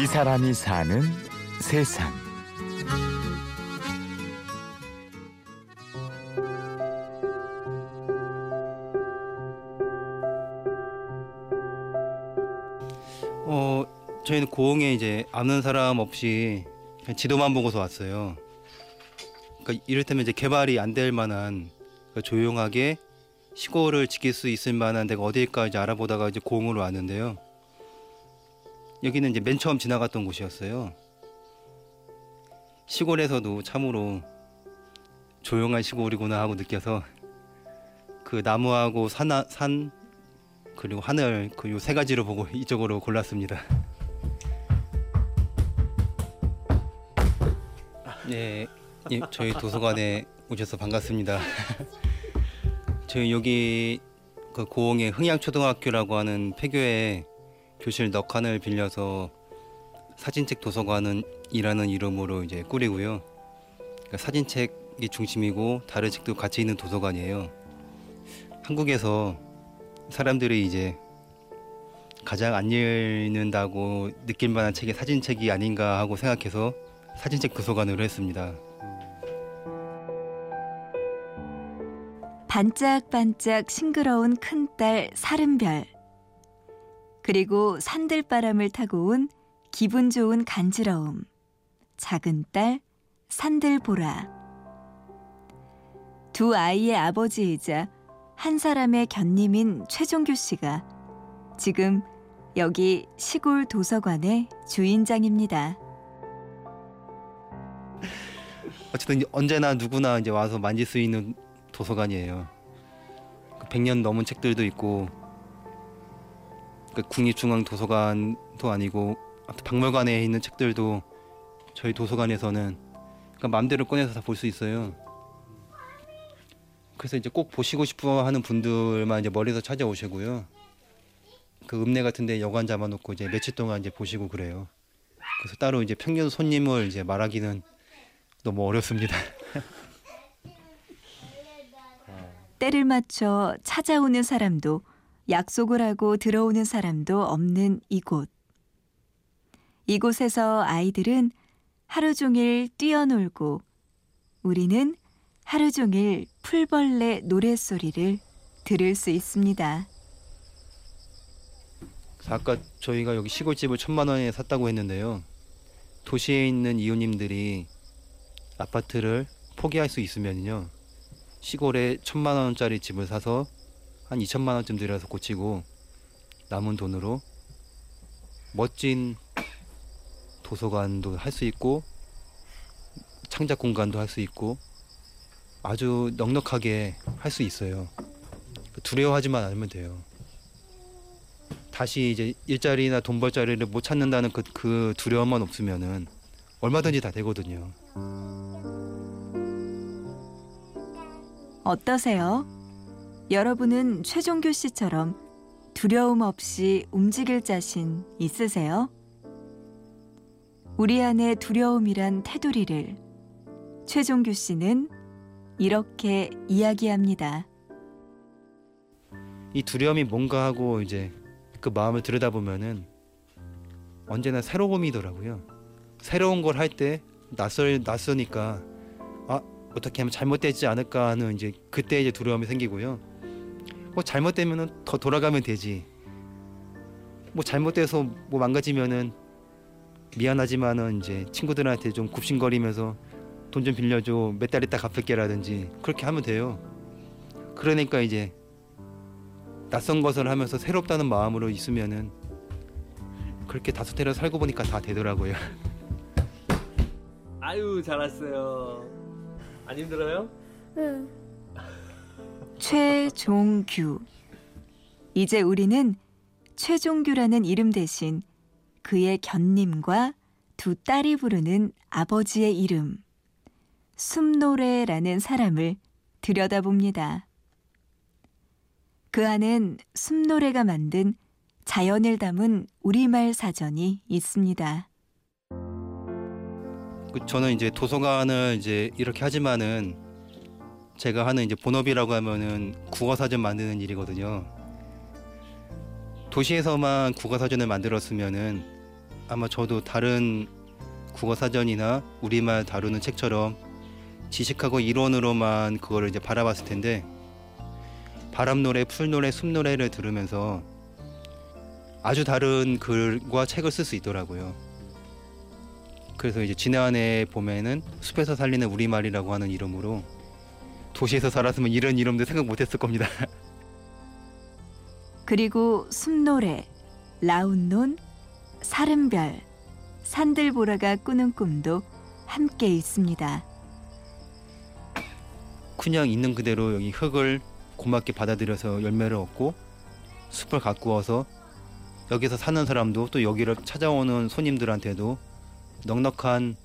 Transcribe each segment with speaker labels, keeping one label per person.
Speaker 1: 이 사람이 사는 세상.
Speaker 2: 어 저희는 고흥에 이제 아는 사람 없이 그냥 지도만 보고서 왔어요. 그러니까 이를테면 이제 개발이 안 될 만한 그러니까 조용하게 시골을 지킬 수 있을 만한 데가 어디일까 이제 알아보다가 이제 고흥으로 왔는데요. 여기는 이제 맨 처음 지나갔던 곳이었어요. 시골에서도 참으로 조용한 시골이구나 하고 느껴서 그 나무하고 산, 산 그리고 하늘 그 요 세 가지로 보고 이쪽으로 골랐습니다. 네, 예, 저희 도서관에 오셔서 반갑습니다. 저희 여기 그 고흥의 흥양초등학교라고 하는 폐교에 교실 넉 칸을 빌려서 사진책 도서관은이라는 이름으로 이제 꾸리고요. 그러니까 사진책이 중심이고 다른 책도 같이 있는 도서관이에요. 한국에서 사람들이 이제 가장 안 읽는다고 느낄 만한 책이 사진책이 아닌가 하고 생각해서 사진책 도서관으로 했습니다.
Speaker 3: 반짝반짝 싱그러운 큰딸 사른별. 그리고 산들바람을 타고 온 기분 좋은 간지러움. 작은 딸 산들보라. 두 아이의 아버지이자 한 사람의 견님인 최종규 씨가 지금 여기 시골 도서관의 주인장입니다.
Speaker 2: 어쨌든 언제나 누구나 이제 와서 만질 수 있는 도서관이에요. 100년 그 넘은 책들도 있고 그 국립중앙도서관도 아니고 박물관에 있는 책들도 저희 도서관에서는 그러니까 마음대로 꺼내서 다 볼 수 있어요. 그래서 이제 꼭 보시고 싶어 하는 분들만 이제 멀리서 찾아오시고요. 그 읍내 같은데 여관 잡아놓고 이제 며칠 동안 이제 보시고 그래요. 그래서 따로 이제 평균 손님을 이제 말하기는 너무 어렵습니다.
Speaker 3: 때를 맞춰 찾아오는 사람도 약속을 하고 들어오는 사람도 없는 이곳. 이곳에서 아이들은 하루 종일 뛰어놀고 우리는 하루 종일 풀벌레 노랫소리를 들을 수 있습니다.
Speaker 2: 아까 저희가 여기 시골집을 천만 원에 샀다고 했는데요. 도시에 있는 이웃님들이 아파트를 포기할 수 있으면요. 시골에 천만 원짜리 집을 사서 한 2천만 원쯤 들여서 고치고 남은 돈으로 멋진 도서관도 할 수 있고 창작 공간도 할 수 있고 아주 넉넉하게 할 수 있어요. 두려워하지만 않으면 돼요. 다시 이제 일자리나 돈 벌 자리를 못 찾는다는 그, 그 두려움만 없으면은 얼마든지 다 되거든요.
Speaker 3: 어떠세요? 여러분은 최종규 씨처럼 두려움 없이 움직일 자신 있으세요? 우리 안의 두려움이란 테두리를 최종규 씨는 이렇게 이야기합니다.
Speaker 2: 이 두려움이 뭔가 하고 이제 그 마음을 들여다보면은 언제나 새로움이더라고요. 새로운 걸 할 때 낯설 낯서니까 아 어떻게 하면 잘못되지 않을까 하는 이제 그때 이제 두려움이 생기고요. 뭐 잘못되면은 더 돌아가면 되지. 뭐 잘못돼서 뭐 망가지면은 미안하지만은 이제 친구들한테 좀 굽신거리면서 돈 좀 빌려줘 몇 달 있다 갚을게라든지 그렇게 하면 돼요. 그러니까 이제 낯선 것을 하면서 새롭다는 마음으로 있으면은 그렇게 다소태로 살고 보니까 다 되더라고요.
Speaker 4: 아유 잘 왔어요. 안 힘들어요?
Speaker 5: 응.
Speaker 3: 최종규. 이제 우리는 최종규라는 이름 대신 그의 견님과 두 딸이 부르는 아버지의 이름, 숨노래라는 사람을 들여다봅니다. 그 안엔 숨노래가 만든 자연을 담은 우리말 사전이 있습니다.
Speaker 2: 그 저는 이제 도서관을 이제 이렇게 하지만은 제가 하는 이제 본업이라고 하면은 국어 사전 만드는 일이거든요. 도시에서만 국어 사전을 만들었으면은 아마 저도 다른 국어 사전이나 우리말 다루는 책처럼 지식하고 이론으로만 그거를 이제 바라봤을 텐데 바람 노래, 풀 노래, 숲 노래를 들으면서 아주 다른 글과 책을 쓸 수 있더라고요. 그래서 이제 지난해 봄에는 숲에서 살리는 우리말이라고 하는 이름으로 도시에서 살았으면 이런 이름도 생각 못했을 겁니다.
Speaker 3: 그리고 숲노래, 라운논, 사름별, 산들보라가 꾸는 꿈도 함께 있습니다.
Speaker 2: 그냥 있는 그대로 여기 흙을 고맙게 받아들여서 열매를 얻고 숲을 가꾸어서 여기서 사는 사람도 또 여기를 찾아오는 손님들한테도 넉넉한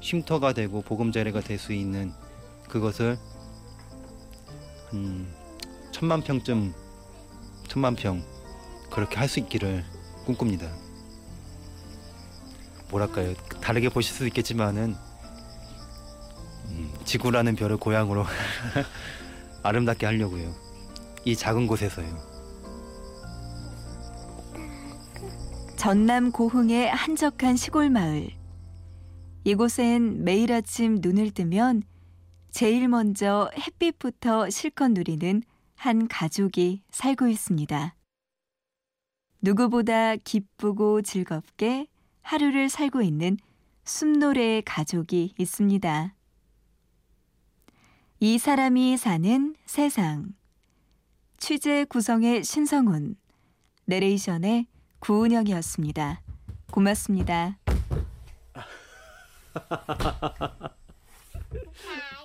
Speaker 2: 쉼터가 되고 보금자리가 될 수 있는 그것을 한 천만 평쯤 천만 평 그렇게 할 수 있기를 꿈꿉니다. 뭐랄까요 다르게 보실 수 있겠지만은 음, 지구라는 별을 고향으로 아름답게 하려고요. 이 작은 곳에서요.
Speaker 3: 전남 고흥의 한적한 시골 마을. 이곳엔 매일 아침 눈을 뜨면 제일 먼저 햇빛부터 실컷 누리는 한 가족이 살고 있습니다. 누구보다 기쁘고 즐겁게 하루를 살고 있는 숲노래의 가족이 있습니다. 이 사람이 사는 세상. 취재 구성의 신성훈, 내레이션의 구은영이었습니다. 고맙습니다.